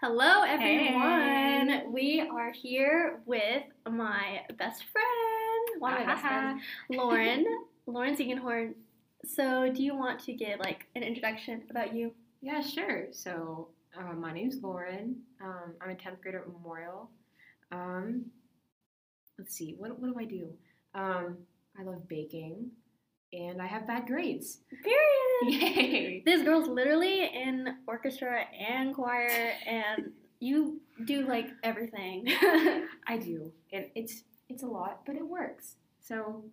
Hello, everyone. We are here with my best friend, one of my best friends, Lauren. Lauren Ziegenhorn. So, do you want to give like an introduction about you? Yeah, sure. So, uh, my name's Lauren. Um, I'm a 10th grader at Memorial. Um, let's see, what, what do I do? Um, I love baking, and I have bad grades. Period. Yay! This girl's literally in orchestra and choir, and you do like everything. I do, and it's it's a lot, but it works. So,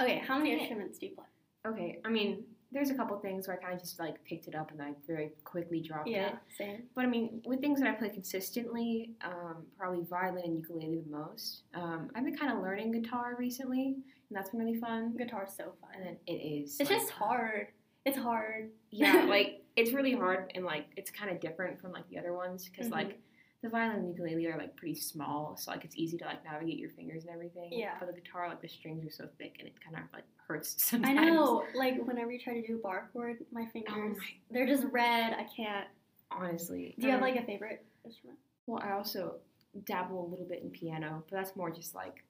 okay, how many instruments do you play? okay, I mean, there's a couple things where I kind of just like picked it up and I very quickly dropped it. Yeah, same. But I mean, with things that I play consistently, um, probably violin and ukulele the most. Um, I've been kind of learning guitar recently, and that's been really fun. Guitar's so fun. And it is. It's like- just hard. It's hard. Yeah, like it's really hard, and like it's kind of different from like the other ones because Mhm. like the violin and ukulele are like pretty small, so like it's easy to like navigate your fingers and everything. Yeah. But the guitar, like the strings are so thick, and it kind of like hurts sometimes. I know. Like whenever you try to do a bar chord, my fingers Oh my- they're just red. I can't. Honestly. Do you have Um, like a favorite instrument? Well, I also dabble a little bit in piano, but that's more just like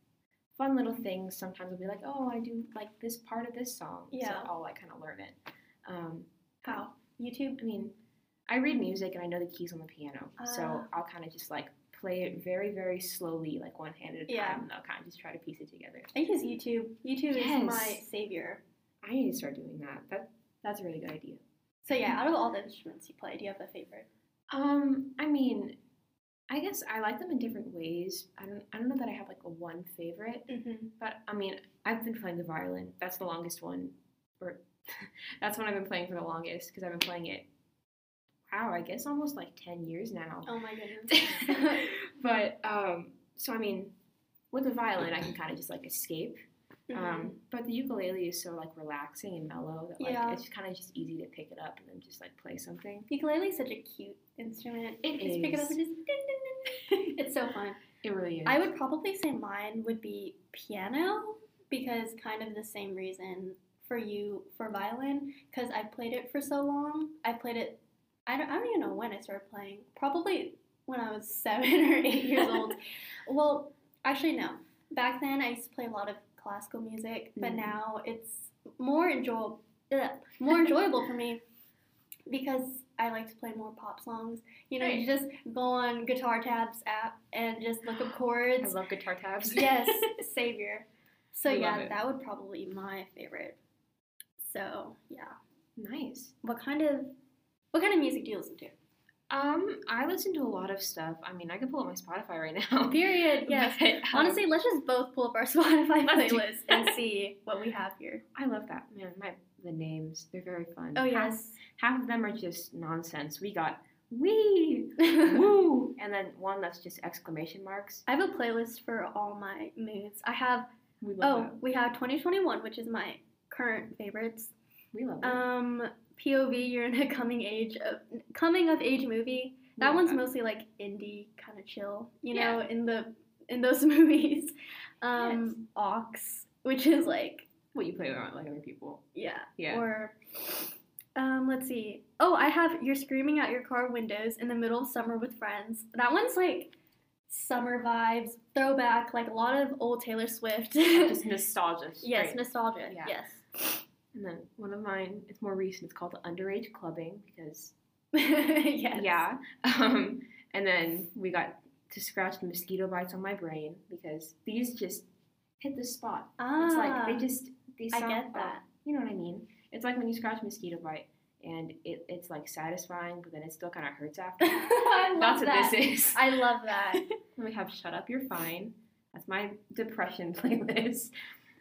fun little things. Sometimes I'll be like, oh, I do like this part of this song. Yeah. So I'll like kind of learn it. Um, How? YouTube? I mean, I read music and I know the keys on the piano. so Ah. I'll kind of just like play it very, very slowly, like one hand at a time, and I'll kind of just try to piece it together. I use YouTube. YouTube is my savior. I need to start doing that. That That's a really good idea. So yeah, out of all the instruments you play, do you have a favorite? Um, I mean, I guess I like them in different ways. I don't, I don't know that I have like a one favorite. Mm-hmm. But I mean, I've been playing the violin. That's the longest one, or that's one I've been playing for the longest because I've been playing it. Wow, I guess almost like ten years now. Oh my goodness. but um, so I mean, with the violin, I can kind of just like escape. Mhm. Um, but the ukulele is so like relaxing and mellow that like Yeah. it's kind of just easy to pick it up and then just like play something. Ukulele is such a cute instrument. It You just pick it up and just. ding, ding, ding. It's so fun. It really is. I would probably say mine would be piano because kind of the same reason for you for violin because I played it for so long. I played it. I don't, I don't even know when I started playing. Probably when I was seven or eight years old. Well, actually no. Back then I used to play a lot of classical music, but Mhm. now it's more enjoyable. More enjoyable for me because I like to play more pop songs. You know, you just go on Guitar Tabs app and just look up chords. I love guitar tabs. yes, savior. So love yeah, that would probably be my favorite. So yeah, nice. what kind of what kind of music do you listen to? Um, I listen to a lot of stuff. I mean, I can pull up my Spotify right now. Period. Yes. But, um, Honestly, let's just both pull up our Spotify playlist and see what we have here. I love that man. My the names they're very fun. Oh yes. half, of them are just nonsense. We got wee, woo, and then one that's just exclamation marks. I have a playlist for all my moods. I have We oh, love we have 2021, which is my current favorites. We love it. Um, POV, you're in a coming age of coming of age movie. That love one's mostly like indie, kind of chill, you know, in the in those movies. Um, Ox, which is like what you play around like other people. yeah, Yeah. or um, let's see. Oh, I have "You're Screaming Out Your Car Windows" in the middle of summer with friends. That one's like summer vibes, throwback, like a lot of old Taylor Swift. just nostalgia. yes, nostalgia. Yeah. Yes. And then one of mine, it's more recent. It's called underage clubbing because yes. yeah. Um, and then we got to scratch the mosquito bites on my brain because these just hit the spot. Ah, It's like they just they I sound, get oh, that. you know what I mean? It's like when you scratch a mosquito bite and it, it's like satisfying, but then it still kind of hurts after. I love That's that. what this is. I love that. Then we have "Shut Up, You're Fine." That's my depression playlist.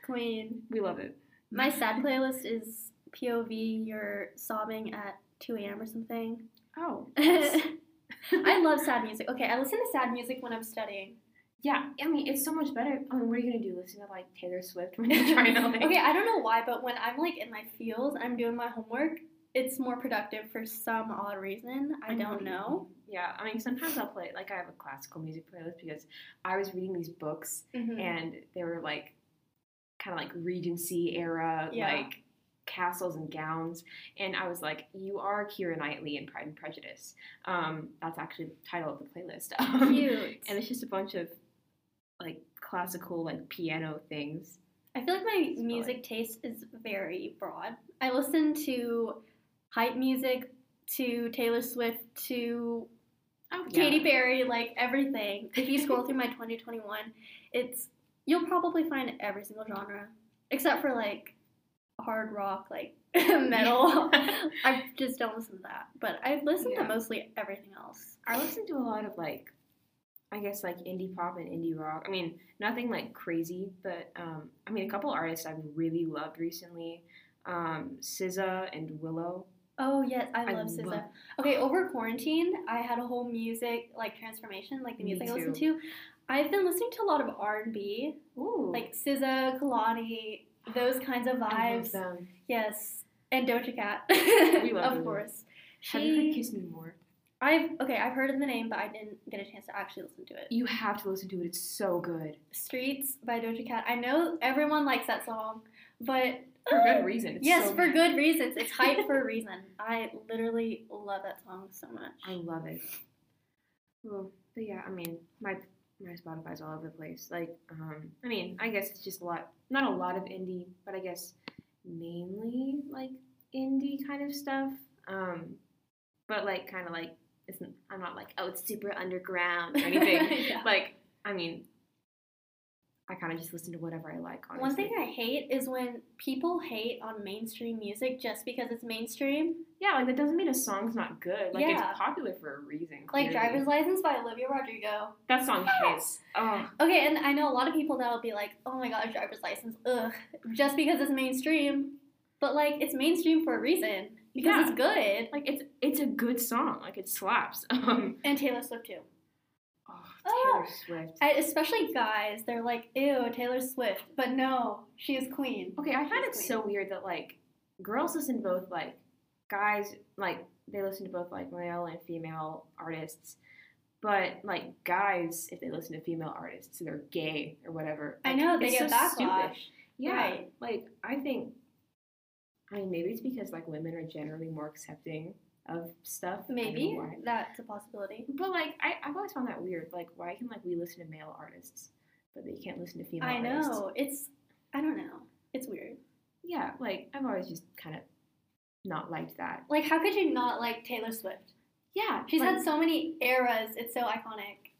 Queen. We love it. My sad playlist is POV, you're sobbing at 2 a.m. or something. Oh, I love sad music. Okay, I listen to sad music when I'm studying. yeah. I mean, it's so much better. I mean, what are you gonna do? Listen to like Taylor Swift when you're trying to like. okay, I don't know why, but when I'm like in my field, I'm doing my homework, it's more productive for some odd reason. I don't know. Yeah, I mean, sometimes I'll play like I have a classical music playlist because I was reading these books Mhm. and they were like kind of like Regency era, Yeah. like castles and gowns, and I was like, "You are Keira Knightley in Pride and Prejudice." Um, that's actually the title of the playlist. Um, Cute. and it's just a bunch of like classical like piano things. I feel like my It's music taste is very broad. I listen to hype music, to Taylor Swift, to Oh, Katy Perry, like everything. If you scroll through my 2021, it's you'll probably find every single genre except for like hard rock, like metal. I just don't listen to that. But I listen Yeah. to mostly everything else. I listen to a lot of like, I guess like indie pop and indie rock. I mean, nothing like crazy, but um, I mean, a couple artists I've really loved recently, um, SZA and Willow. Oh yes, I I love SZA. love- Okay, over quarantine, I had a whole music like transformation, like the music I listened to. I've been listening to a lot of R and B, like SZA, Kehlani, those kinds of I love vibes. them. Yes, and Doja Cat, We love of Doja. course. Have you heard She, Kiss Me More? I've okay, I've heard of the name, but I didn't get a chance to actually listen to it. You have to listen to it. It's so good Streets by Doja Cat. I know everyone likes that song, but for good oh, reason. It's yes, so for good reasons. It's hype for a reason. I literally love that song so much. I love it. Well, but yeah, I mean, my my Spotify's all over the place. Like, um, I mean, I guess it's just a lot, not a lot of indie, but I guess mainly like indie kind of stuff. Um, but like, kind of like, it's I'm not like, oh, it's super underground or anything. Yeah. Like, I mean, I kind of just listen to whatever I like. Honestly. One thing I hate is when people hate on mainstream music just because it's mainstream. Yeah, like that doesn't mean a song's not good. Like, Yeah. it's popular for a reason. Like clearly. Driver's License by Olivia Rodrigo. That song hits. Oh, Okay, and I know a lot of people that'll be like, oh my gosh, Driver's License, ugh, just because it's mainstream. But like, it's mainstream for a reason because Yeah. it's good. like it's it's a good song. Like it slaps. Um, And Taylor Swift too. oh, Oh. Taylor Swift. I, especially guys, they're like, ew, Taylor Swift. But no, she is queen. Okay, I find it so weird that like girls listen both like guys like they listen to both like male and female artists, but like guys if they listen to female artists they're gay or whatever. I know they get so backlash. stupid. Yeah, Right. like I think. I mean, maybe it's because like women are generally more accepting of stuff. I don't know Maybe that's a possibility. But like I, I've always found that weird. Like why can like we listen to male artists, but they can't listen to female I artists? know. It's, I don't know. It's weird. Yeah, like I've always just kind of not liked that. Like, how could you not like Taylor Swift? Yeah, She's like, had so many eras. It's so iconic.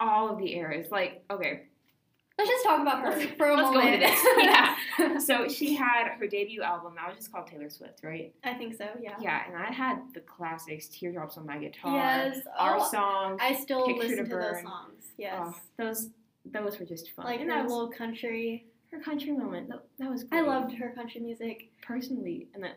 all of the eras. Like okay, Let's just talk about her let's, for a let's go moment. into this. yeah. So she had her debut album. That was just called Taylor Swift, right? I think so. Yeah. Yeah, and I had the classics, "Teardrops on My Guitar," Yes. our Oh, song. I still Picture listen to, those songs. Oh, yes. Oh, those those were just fun. like and that that was little country. her country moment. That, that was I loved her country music. personally, and then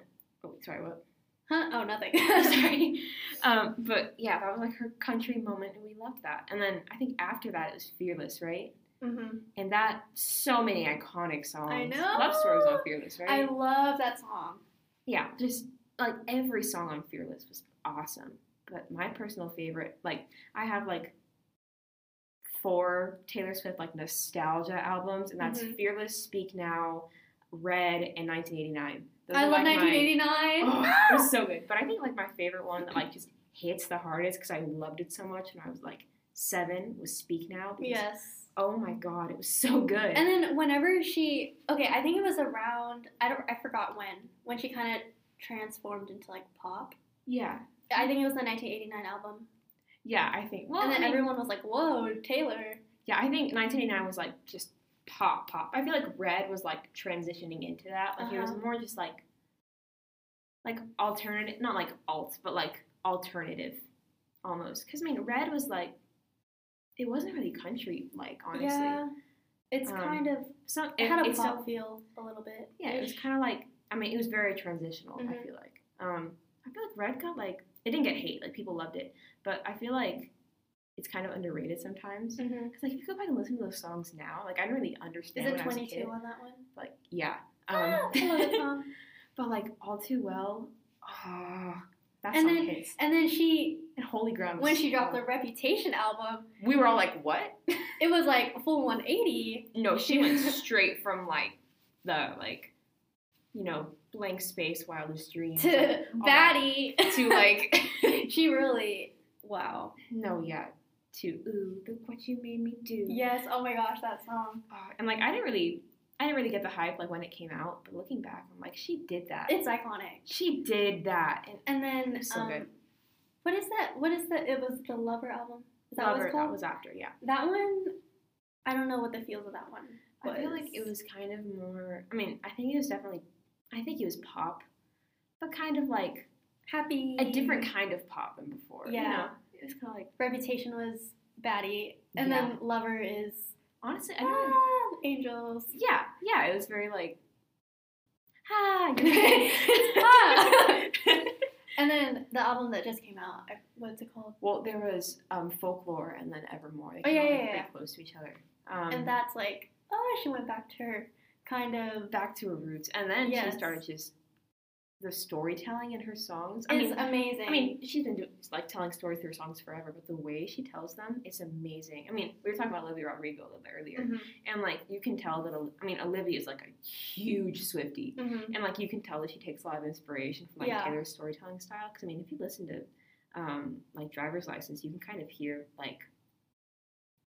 oh sorry, what? Huh? Oh, nothing. sorry. Um, but yeah, that was like her country moment, and we loved that. And then I think after that, it was Fearless, right? Mm-hmm. And that so many iconic songs. I know. Love stories on Fearless, right? I love that song. yeah, just like every song on Fearless was awesome. But my personal favorite, like I have like four Taylor Swift like nostalgia albums, and that's Mhm. Fearless, Speak Now, Red, and 1989. Those I love like, my- 1989. Oh, it was so good. But I think like my favorite one that like just hits the hardest because I loved it so much when I was like seven was Speak Now. because, yes. Oh my god, it was so good. And then whenever she, okay, I think it was around. I don't. I forgot when. When she kind of transformed into like pop. yeah, I think it was the 1989 album. yeah, I think. Well, and then I mean, everyone was like, "Whoa, Taylor!" yeah, I think 1989 was like just pop, pop. I feel like Red was like transitioning into that. Like it was Uh-huh. more just like like alternative, not like alt, but like alternative almost. Because I mean, Red was like it wasn't really country like honestly. Yeah, it's Um, kind of some it had a pop feel a little bit. Yeah, it was kind of like I mean, it was very transitional. I Mhm. feel like um, I feel like Red got like it didn't get hate, like people loved it, but I feel like it's kind of underrated sometimes. Mm-hmm. Because like if you go back and listen to those songs now, like I didn't really understand. Is it when I was a 22 on that one? Like yeah, Ah, um, I love that song. but like all too well. Oh, that And then- hits. And then she, And Holy Ground. when she dropped the Reputation album, we were all like, what? it was like a full 180. no, she went straight from like the like, you know, blank space, wildest dreams. to like, baddie to like she really wow no yeah to ooh look what you made me do. Yes oh my gosh that song. Uh, and like I didn't really I didn't really get the hype like when it came out but looking back I'm like she did that. It's iconic. She did that. And and then So um, good. what is that what is that it was the lover album? Is that what Lover, it's called? that was after yeah. That one i don't know what the feels of that one was. I feel like it was kind of more I mean I think it was definitely I think it was pop but kind of like happy. a different kind of pop than before you Yeah. know? It was kind of like reputation was baddie and Yeah. then lover is honestly I don't know ah, angels yeah yeah it was very like Ah. and then the album that just came out what's it called Well, there was um, folklore and then Evermore. They Oh, yeah, out, yeah, like, yeah. close to each other. Um, and that's like oh she went back to her kind of back to her roots, and then Yes. she started just the storytelling in her songs. I is mean, amazing I mean, she's been doing, like telling stories through her songs forever, but the way she tells them, it's amazing. I mean, we were talking about Olivia Rodrigo a little bit earlier, Mhm, and like you can tell that. I mean, Olivia is like a huge Swifty, mhm. and like you can tell that she takes a lot of inspiration from like Yeah. Taylor's storytelling style. Because I mean, if you listen to um, like Driver's License, you can kind of hear like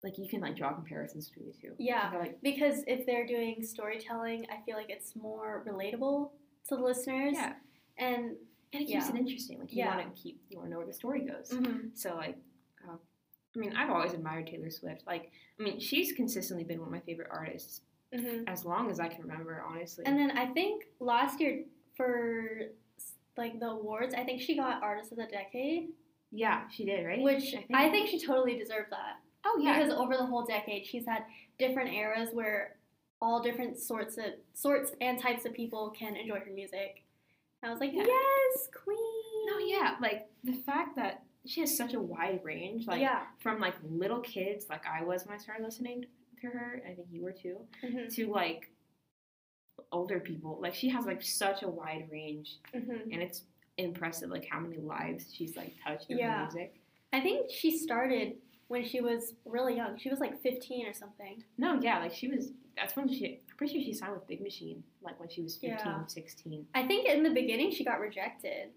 like you can like draw comparisons between the two. Yeah. Like because if they're doing storytelling i feel like it's more relatable to the listeners yeah, and and it keeps Yeah. it interesting. Like you Yeah. want to keep you want to know where the story goes. mhm. So like. Uh, I mean, I've always admired Taylor Swift. Like, I mean, she's consistently been one of my favorite artists Mhm. as long as I can remember, honestly. and then i think last year for like the awards i think she got artist of the decade yeah, she did, right? which i think she totally deserved that Oh yeah, because over the whole decade she's had different eras where all different sorts of sorts and types of people can enjoy her music i was like Yeah. yes queen no, yeah, like the fact that she has such a wide range, like yeah from like little kids, like I was when I started listening to her. I think you were too. Mhm, To like older people, like she has like such a wide range, mhm. and it's impressive, like how many lives she's like touched through Yeah. her music. i think she started when she was really young she was like 15 or something No, yeah, like she was. That's when she. I'm pretty sure she signed with Big Machine, like when she was 15, Yeah. 16. i think in the beginning she got rejected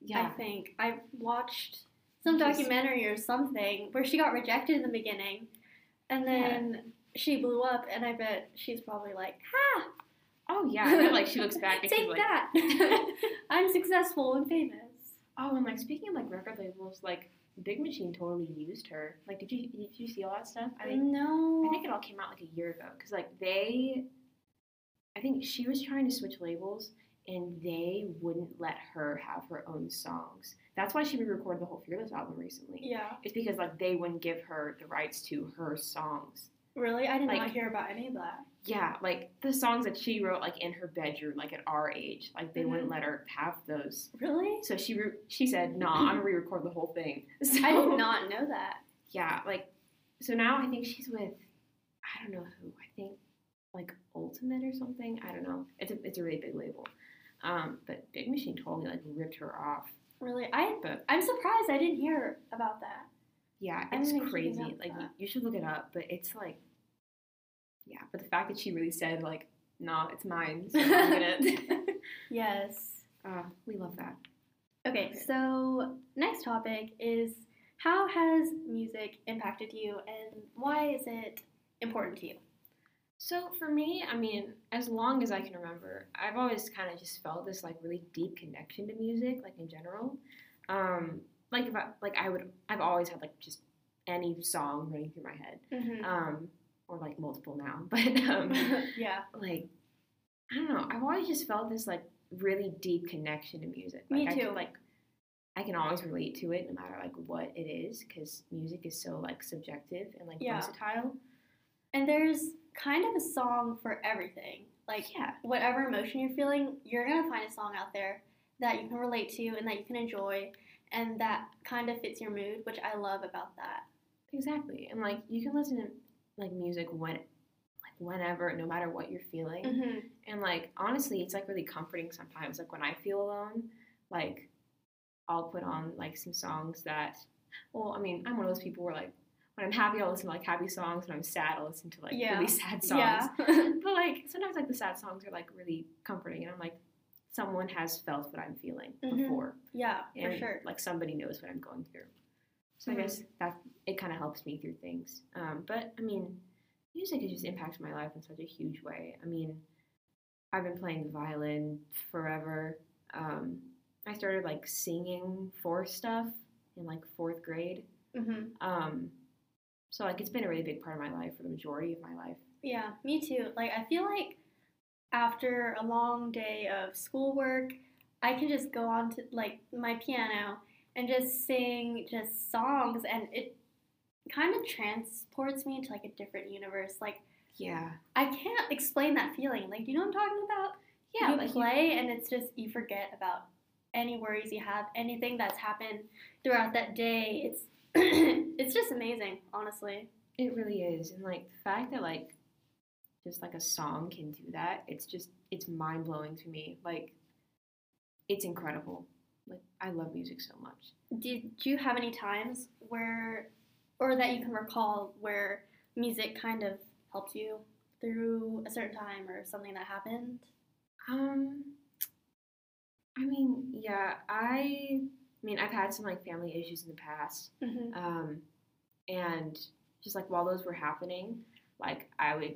Yeah. I think I watched some documentary or something where she got rejected in the beginning, and then she blew up. And I bet she's probably like, "Ha! Oh yeah, I like she looks back Take like, that! I'm successful and famous." oh, and like speaking of like record labels, like Big Machine totally used her. Like, did you did you see all that stuff? I think no, I think it all came out like a year ago because like they, I think she was trying to switch labels and they wouldn't let her have her own songs. That's why she re-recorded the whole Fearless album recently. yeah, It's because like they wouldn't give her the rights to her songs. really, I did Like- not hear about any of that. Yeah, like the songs that she wrote like in her bedroom, like at our age, like they wouldn't let her have those. Really, So she re- she said, "No, I'm gonna re-record the whole thing." So, I did not know that. Yeah, like so now I think she's with I don't know who. I think like Ultimate or something. I don't know. It's a it's a really big label. Um, but Big Machine totally like ripped her off. Really, I But I'm surprised I didn't hear about that. yeah, it's crazy. Like that. you should look it up. But it's like yeah. But the fact that she really said like, "No, it's mine," so. Yes. uh, we love that. Okay, Okay. so next topic is how has music impacted you and why is it important to you? So for me, I mean, as long as I can remember, I've always kind of just felt this like really deep connection to music, like in general. Um, like if I like I would, I've always had like just any song running through my head, Mm-hmm. um, or like multiple now. But um, yeah, like I don't know, I've always just felt this like really deep connection to music. Like, Me I too. Can, like I can always relate to it, no matter like what it is, because music is so like subjective and like Yeah. versatile. and there's kind of a song for everything. Like Yeah. whatever emotion you're feeling, you're gonna find a song out there that you can relate to and that you can enjoy and that kind of fits your mood, which I love about that. Exactly. And like you can listen to like music when like whenever, no matter what you're feeling. Mm-hmm. And like honestly, it's like really comforting sometimes. Like when I feel alone, like I'll put on like some songs that well, I mean, I'm one of those people where like when I'm happy I'll listen to like happy songs, when I'm sad I'll listen to like Yeah. really sad songs. Yeah. But like sometimes like the sad songs are like really comforting and I'm like someone has felt what I'm feeling Mhm. before, Yeah, for and sure. like somebody knows what I'm going through. So Mhm. I guess that it kind of helps me through things. Um, but I mean, music has just impacted my life in such a huge way. I mean, I've been playing the violin forever. Um, I started like singing for stuff in like fourth grade. hmm Um, so like it's been a really big part of my life for the majority of my life. Yeah, me too. Like I feel like after a long day of schoolwork, I can just go on to like my piano and just sing just songs and it kind of transports me into like a different universe. Like Yeah. I can't explain that feeling. Like you know what I'm talking about? Yeah. you like play and it's just you forget about any worries you have, anything that's happened throughout that day. It's it's just amazing, honestly. It really is. And like the fact that like just like a song can do that, it's just it's mind blowing to me. Like it's incredible. Like I love music so much. Did you have any times where, or that you can recall, where music kind of helped you through a certain time or something that happened? Um I mean, yeah, I I mean I've had some like family issues in the past. Mm-hmm. Um and just like while those were happening, like I would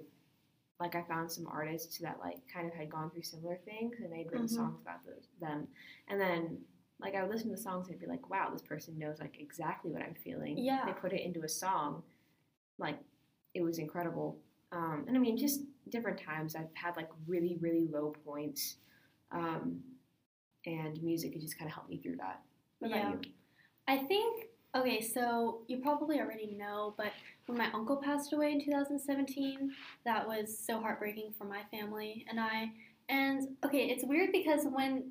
like I found some artists that like kind of had gone through similar things and they'd written Mhm. songs about those them. And then like I would listen to the songs and I'd be like, wow, this person knows like exactly what I'm feeling. Yeah. They put it into a song. Like it was incredible. Um, and I mean just different times I've had like really, really low points. Um, and music has just kind of helped me through that. What Yeah. about you? I think, okay, so you probably already know, but when my uncle passed away in 2017, that was so heartbreaking for my family and I. And okay, it's weird because when,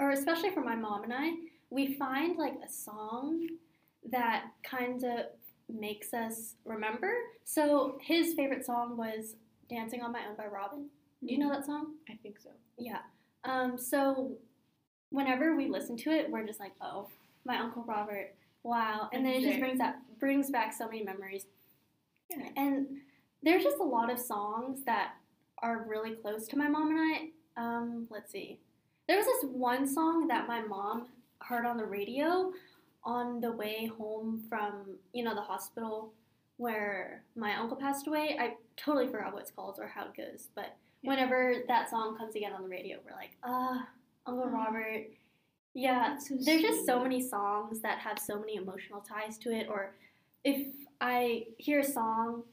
or especially for my mom and I, we find like a song that kind of makes us remember. So his favorite song was Dancing on My Own by Robyn. Do you know that song? I think so. Yeah. Um, so whenever we listen to it, we're just like, oh, my Uncle Robert, wow. And then it just brings that brings back so many memories. Yeah. And there's just a lot of songs that are really close to my mom and I. Um, let's see. There was this one song that my mom heard on the radio on the way home from, you know, the hospital where my uncle passed away. I totally forgot what it's called or how it goes, but Yeah. whenever that song comes again on the radio, we're like, ah, Uncle Aw. Robert. Yeah, so there's just so many songs that have so many emotional ties to it. Or if I hear a song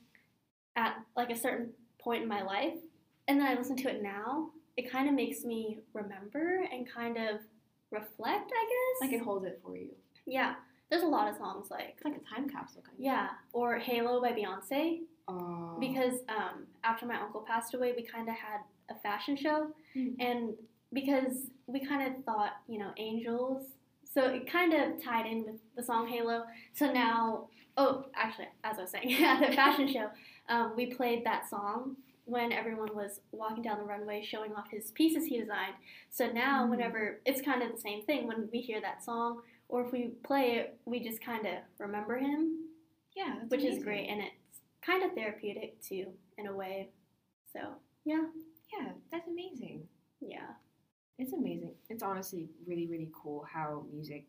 at like a certain point in my life and then I listen to it now, it kind of makes me remember and kind of reflect, I guess. Like it holds it for you. yeah, there's a lot of songs like, It's like a time capsule kind of. yeah, or Halo by Beyonce Oh. because um, after my uncle passed away, we kind of had a fashion show, Mm. and because we kind of thought, you know, angels, so it kind of tied in with the song Halo. So now, oh, actually, as I was saying, at the fashion show, um, we played that song when everyone was walking down the runway showing off his pieces he designed. So now, Mm. whenever it's kind of the same thing, when we hear that song or if we play it, we just kind of remember him yeah, which is great and it's kind of therapeutic too in a way so yeah Yeah, that's amazing. yeah It's amazing. It's honestly really, really cool how music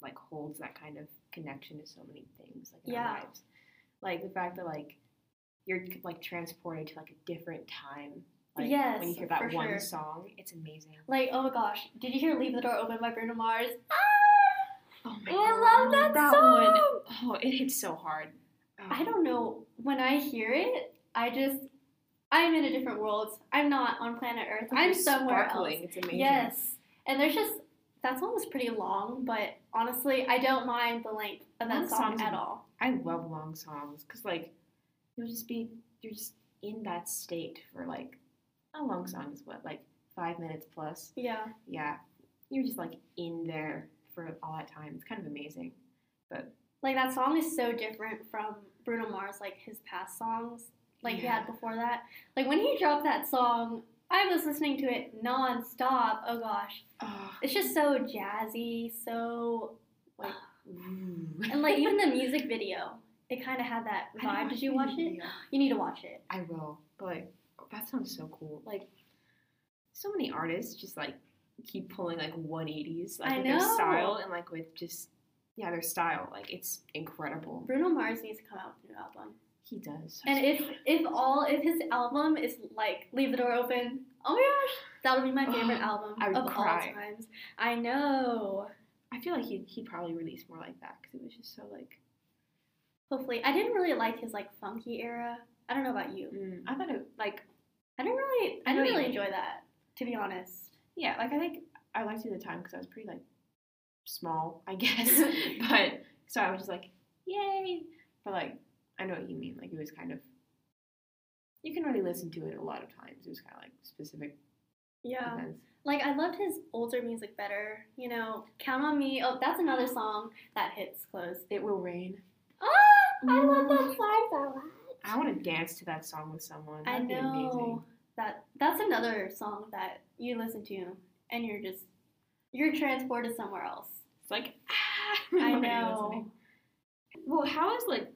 like holds that kind of connection to so many things like in Yeah. our lives. Like the fact that like you're like transported to like a different time. Like Yes, when you hear that one sure. song, it's amazing. like oh my gosh did you hear leave the door open by bruno mars Oh my I love that one. song. Oh, it hits so hard. Oh. i don't know when i hear it i just i'm in a different world i'm not on planet earth i'm somewhere sparkling. else It's amazing. yes and there's just that song was pretty long but honestly i don't mind the length of that Long song at all I love long songs because like you'll just be you're just in that state for like a long song is what like five minutes plus. yeah Yeah, you're just like in there for all that time. It's kind of amazing. But like that song is so different from Bruno Mars, like his past songs, like he had before that. Like when he dropped that song, I was listening to it nonstop. Oh gosh, Oh, it's just so jazzy, so like, and like even the music video, it kind of had that vibe. Did you watch it? video. You need to watch it. I will. But like that sounds so cool. Like so many artists just like keep pulling like 180s like I with their style and like with just yeah their style like it's incredible Bruno Mars needs to come out with a new album. he does And if if all if his album is like Leave the Door Open, oh my gosh, that'll be my favorite album I would of cry. all times. I know. i feel like he he probably released more like that because it was just so like Hopefully, I didn't really like his like funky era. I don't know about you. mm, i thought it like I didn't really, I didn't really enjoy that, to be honest. yeah like i think i liked it at the time because i was pretty like small i guess but so i was just like yay but like i know what you mean like it was kind of you can really listen to it a lot of times it was kind of like specific Yeah. events Like I loved his older music better. You know, Count on Me. Oh, that's another song that hits close. it will rain I love that song so much. I want to dance to that song with someone. I That'd be amazing. know that that's another song that you listen to and you're just you're transported somewhere else. It's like ah, I know. Well, how has like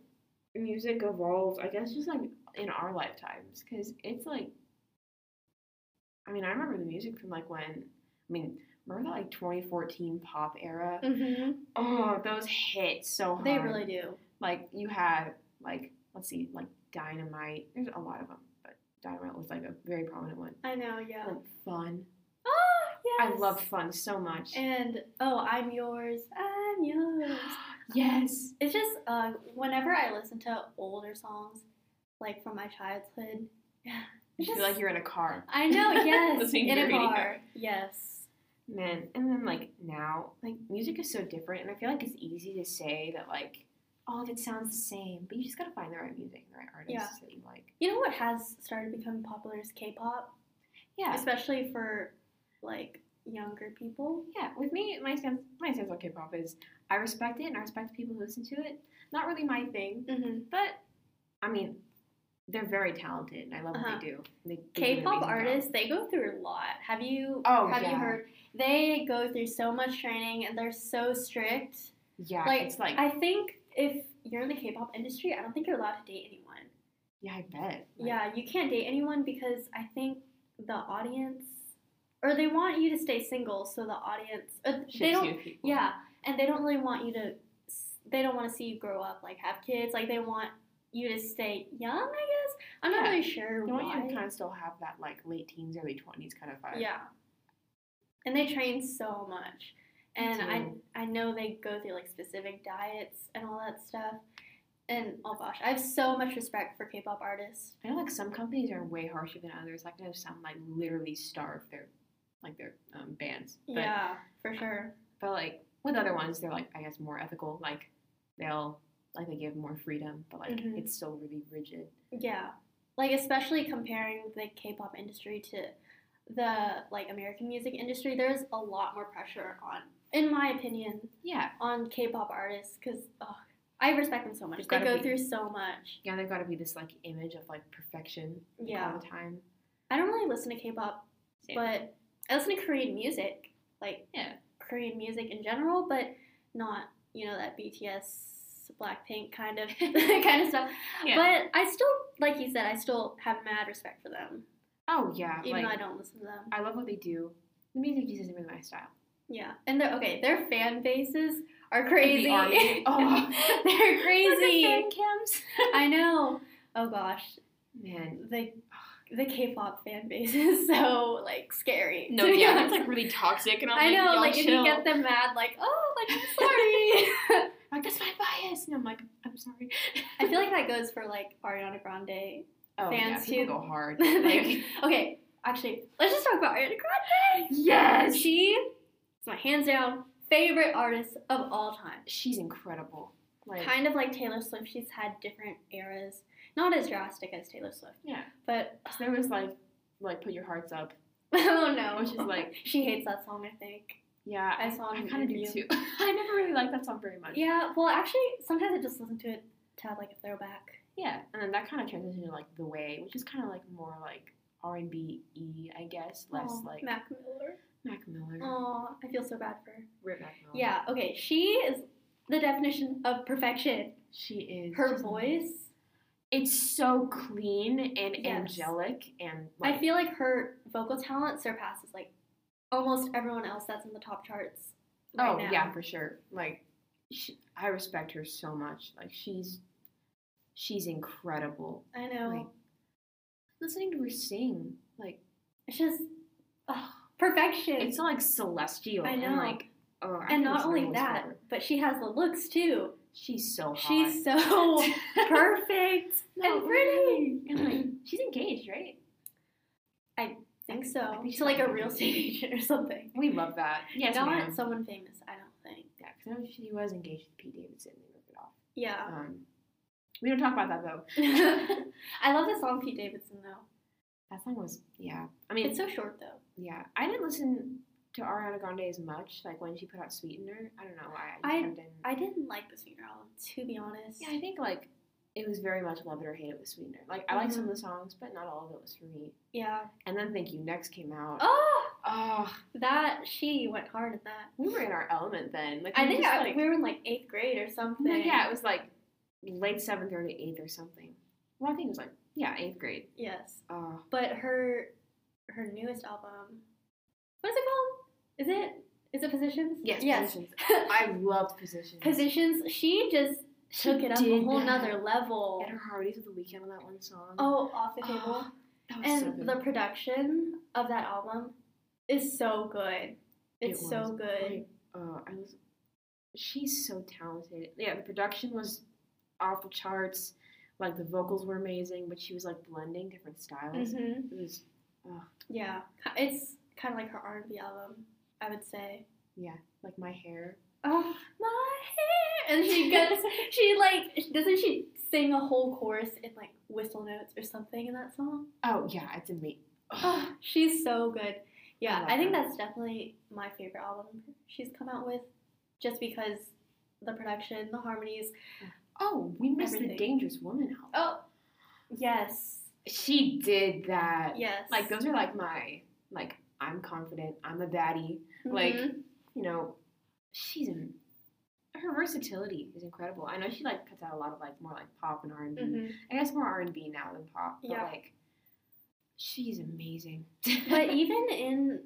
music evolved? I guess just like in our lifetimes, because it's like, I mean, I remember the music from like when, I mean, remember that like 2014 pop era? Mm-hmm. Oh, those hit so hard. They really do. Like you had like let's see, like Dynamite. There's a lot of them, but Dynamite was like a very prominent one. I know. Yeah. Like Fun. Oh yes. I love Fun so much. And oh, I'm yours. I'm yours. yes. It's just uh, whenever I listen to older songs, like from my childhood, You feel like you're in a car. I know. Yes. Listening in a radio. car. Yes. Man, and then like now, like music is so different, and I feel like it's easy to say that like all of it sounds the same, but you just gotta find the right music, and the right artists Yeah. that you like. You know what has started becoming popular is K-pop, Yeah, especially for like younger people. yeah. With me, my stance, my stance on K-pop is I respect it, and I respect the people who listen to it. Not really my thing, Mm-hmm. but I mean, they're very talented, and I love Uh-huh. what they do. They, they K-pop job. artists, they go through a lot. Have you? Oh, have you heard? They go through so much training, and they're so strict. Yeah, Like, it's like I think if you're in the K-pop industry, I don't think you're allowed to date anyone. yeah, I bet. Like, Yeah, you can't date anyone because I think the audience, or they want you to stay single, so the audience, uh, they don't. people. Yeah, and they don't really want you to. They don't want to see you grow up, like have kids. Like they want you to stay young. I guess I'm not Yeah. really sure They want you to kind of still have that like late teens, early twenties kind of vibe. Yeah, and they train so much, and I. I know they go through like specific diets and all that stuff. And oh gosh, I have so much respect for K-pop artists. I know like some companies are way harsher than others. Like I know some like literally starve their like their um, bands. But, yeah, for sure. But like with other ones, they're like I guess more ethical. Like they'll like they give more freedom, but like Mhm. it's still really rigid. Yeah. Like especially comparing the K-pop industry to the like American music industry, there's a lot more pressure on in my opinion Yeah, on K-pop artists cuz I respect them so much. There's They go be- through so much. yeah. They've got to be this like image of like perfection Yeah. all the time. I don't really listen to K-pop, Same. but I listen to Korean music, like Yeah. Korean music in general, but not, you know, that BTS Blackpink kind of kind of stuff. Yeah. But I still like you said, I still have mad respect for them. oh yeah, Even though I don't listen to them. I love what they do. The music just isn't really my style. Yeah, and they're okay. Their fan bases are crazy. army. Oh. they're crazy. the fan cams. I know. Oh gosh, Man, the the K-pop fan base is so like scary. no, yeah, it's like really toxic, and I'm I know, y'all like if you get them mad, like oh, like I'm sorry. like that's my bias, and I'm like, I'm sorry. I feel like that goes for like Ariana Grande. oh, fans yeah, too. go hard. Like, okay, actually, let's just talk about Ariana Grande. Yes! she is my hands down favorite artist of all time. she's incredible. Like, kind of like Taylor Swift, she's had different eras. Not as drastic as Taylor Swift, yeah, but there was like, like put your hearts up. oh no, Which is like- she hates that song. I think. Yeah, I saw I kind of do too. I never really liked that song very much. Yeah, well, actually, sometimes I just listen to it to have like a throwback. Yeah, and then that kind of transitioned to like the way, which is kind of like more like R and B e, I guess, less Aw, like Mac Miller. Mac Miller. Oh, I feel so bad for her. Rip Mac Miller. Yeah, okay, she is the definition of perfection. she is. Her voice, it's so clean and Yes. angelic and like, I feel like her vocal talent surpasses like almost everyone else that's in the top charts. Right oh now. yeah for sure like she, I respect her so much like she's she's incredible I know. like listening to her sing like it's just oh, perfection. it's like celestial I and know. like oh I and not only that, forever. but she has the looks too. she's so hot She's so perfect No, and pretty. and like she's engaged right I think so. I to like a real estate agent or something. we love that yes Not ma'am. someone famous, I don't think. yeah because I know she was engaged to Pete Davidson they broke it off Yeah. um we don't talk about that though I love the song Pete Davidson though. That song was yeah I mean It's so short though. Yeah, I didn't listen to Ariana Grande as much. Like when she put out Sweetener, I don't know why. I, I- didn't. I didn't like the Sweetener album, to be honest. yeah, I think like it was very much love it or hate it with Sweetener. Like I like mm-hmm. some of the songs, but not all of it was for me. Yeah. And then Thank You Next came out. Oh, Oh, that she went hard at that. we were in our element then. Like I we think just, I, like, we were in like eighth grade or something. no, yeah, it was like late seventh or eighth or something. Well, I think it was like yeah, eighth grade. Yes, Oh, but her her newest album, what is it called? Is it is it Positions? yes, Yes. Positions. I loved Positions. Positions. She just She took it up a whole that. nother level. And her harmonies of the Weeknd on that one song. Oh, off the table. Oh, so and good. the production of that album is so good. It's It so good. like, uh, I was. She's so talented. Yeah, the production was off the charts. Like the vocals were amazing, but she was like blending different styles. hmm It was, Yeah, it's kind of like her R and B album, I would say. yeah, like my hair. Oh my hair, and she goes, she like doesn't she sing a whole chorus in like whistle notes or something in that song? Oh yeah, it's amazing. Oh, she's so good. Yeah, love I, think her. that's definitely my favorite album she's come out with, just because the production, the harmonies. Oh, we missed the Dangerous Woman album. Oh, yes, She did that. yes. Like those are like my like I'm confident. I'm a baddie. like, Mhm. You know, she's in. Her versatility is incredible. I know she like cuts out a lot of like more like pop and R and B. Mhm. I guess more R and B now than pop. But Yeah. like, she's amazing. but even in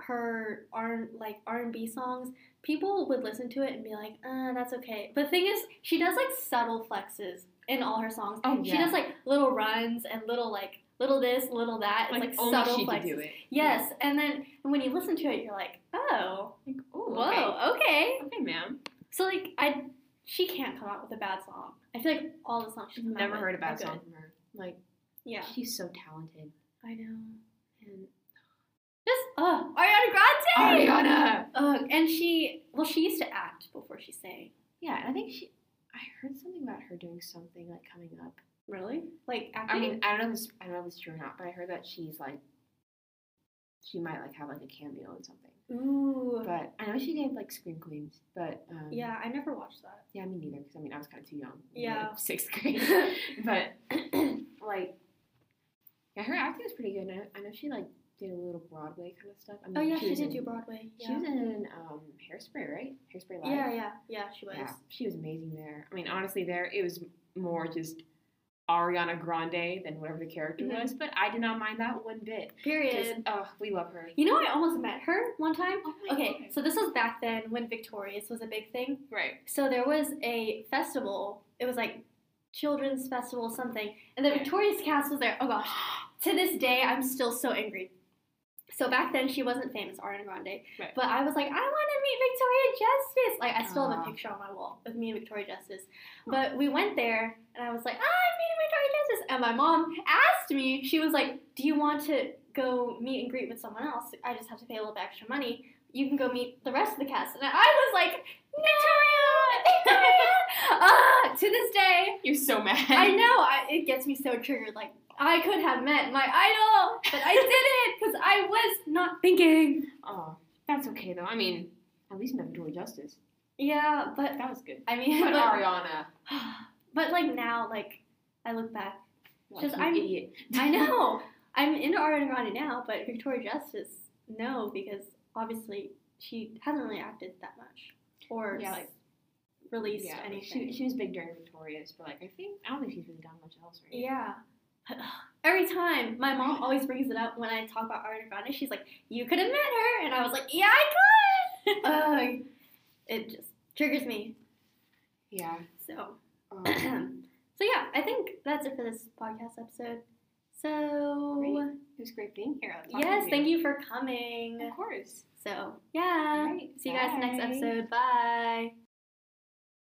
her R like R and B songs, people would listen to it and be like, uh, "That's okay." But the thing is, she does like subtle flexes in all her songs. Oh, She yeah. does like little runs and little like little this, little that. It's like, only subtle she flexes. could do it. Yes, and then when you listen to it, you're like, "Oh, Like, oh, whoa, okay. okay." Okay, ma'am. So like, I she can't come out with a bad song. I feel like all the songs she's I've come out never heard a bad song from her. Like, Yeah, she's so talented. I know. And Oh, Ariana Grande. Ariana. Ugh, and she, well, she used to act before she sang. Yeah, and I think she. I heard something about her doing something like coming up. Really? Like acting? I mean, I don't know if it's, I don't know if it's true or not, but I heard that she's like. She might like have like a cameo in something, ooh. but I know she did like Scream Queens, but um, yeah, I never watched that. yeah, me neither. Because I mean, I was kind of too young. Yeah. like, sixth grade, but like, yeah, her acting was pretty good. I, I know she like did a little Broadway kind of stuff. I mean, oh yeah, she was did in, do Broadway. She Yeah. was in um, Hairspray, right? Hairspray Live. yeah, yeah, yeah. She was. Yeah, she was amazing there. I mean, honestly, there it was more just Ariana Grande than whatever the character Mhm. was, but I did not mind that one bit. Period. oh, we love her. You know, I almost met her one time. Oh Okay, God. so this was back then when Victorious was a big thing. right. So there was a festival. It was like children's festival something, and the Victorious cast was there. Oh gosh, to this day I'm still so angry. So back then she wasn't famous, Ariana Grande, Right. but I was like, I want to meet Victoria Justice. Like I still have a picture on my wall with me and Victoria Justice. But we went there, and I was like, ah, I'm meeting Victoria Justice, and my mom asked me. She was like, Do you want to go meet and greet with someone else? I just have to pay a little bit extra money. You can go meet the rest of the cast, and I was like, Victoria, Victoria. Ah, to this day, You're so mad. I know I, it gets me so triggered. Like I could have met my idol, but I didn't because I was not thinking. Oh, that's okay though. I mean, at least met Victoria Justice. Yeah, but That was good. I mean, But but, Ariana, but like now, like I look back, like, Just I'm- idiot. I know I'm into Ariana Grande now, but Victoria Justice, no, because obviously she hasn't really acted that much, or Yeah. like released yeah, anything. she, she was big during Victorious, but like I think I don't think she's really done much else, right? Yeah. Ugh, every time my mom always brings it up when I talk about Ariana Grande, she's like, "You could have met her," and I was like, "Yeah, I could." Ugh, it just triggers me. Yeah. So, Um, so yeah, I think that's it for this podcast episode. So, Great. it was great being here. yes, thank you for coming. Of course. So, yeah, Right, see you guys next episode. Bye.